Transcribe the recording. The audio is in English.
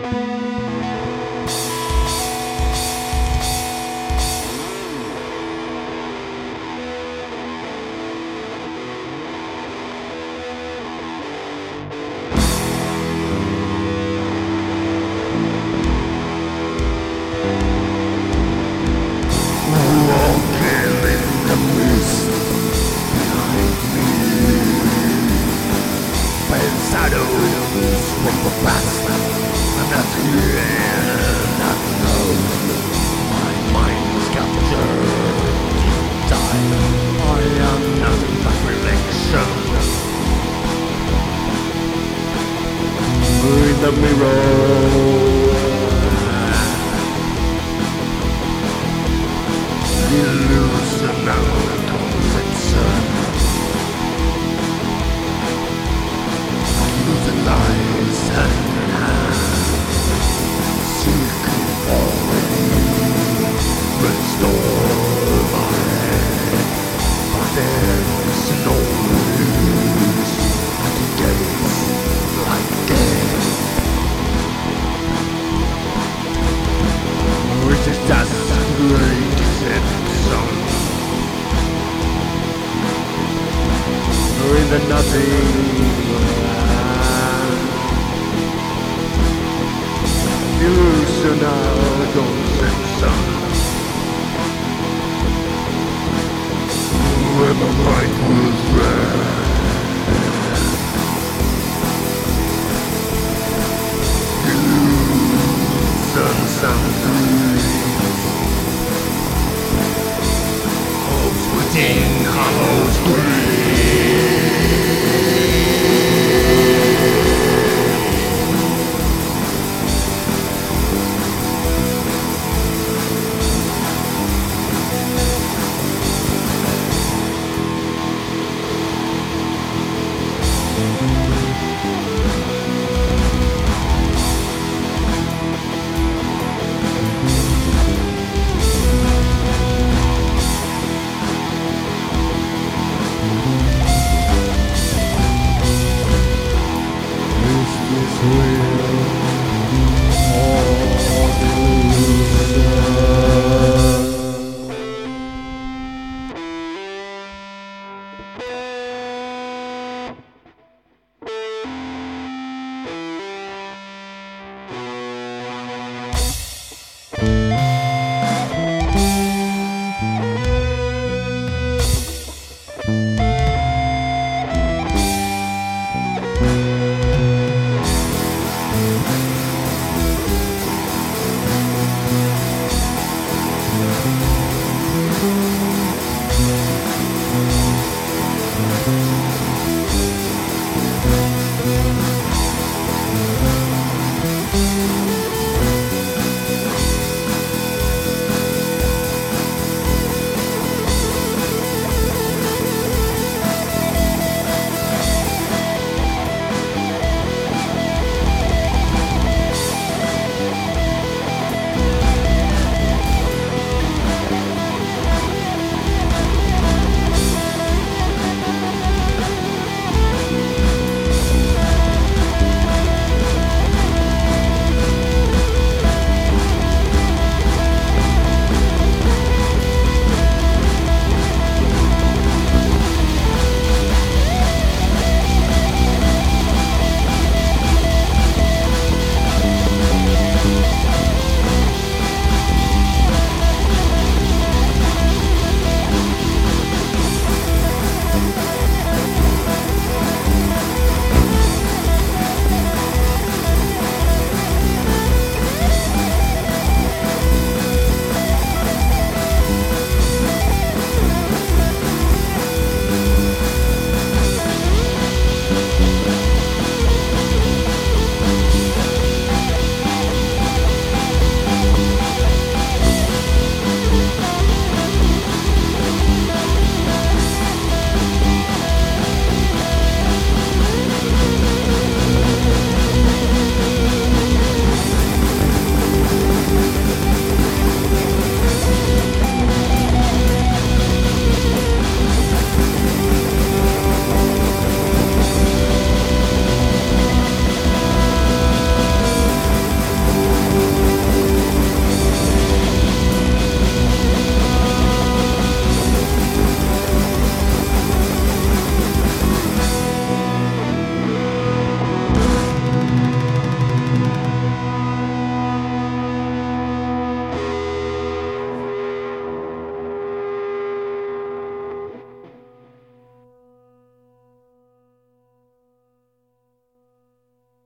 Música the mirror. You lose the of Losing lies and hands. Seeking for. to nothing. Illusional conception. Where the light was red. Illusion within hollows within.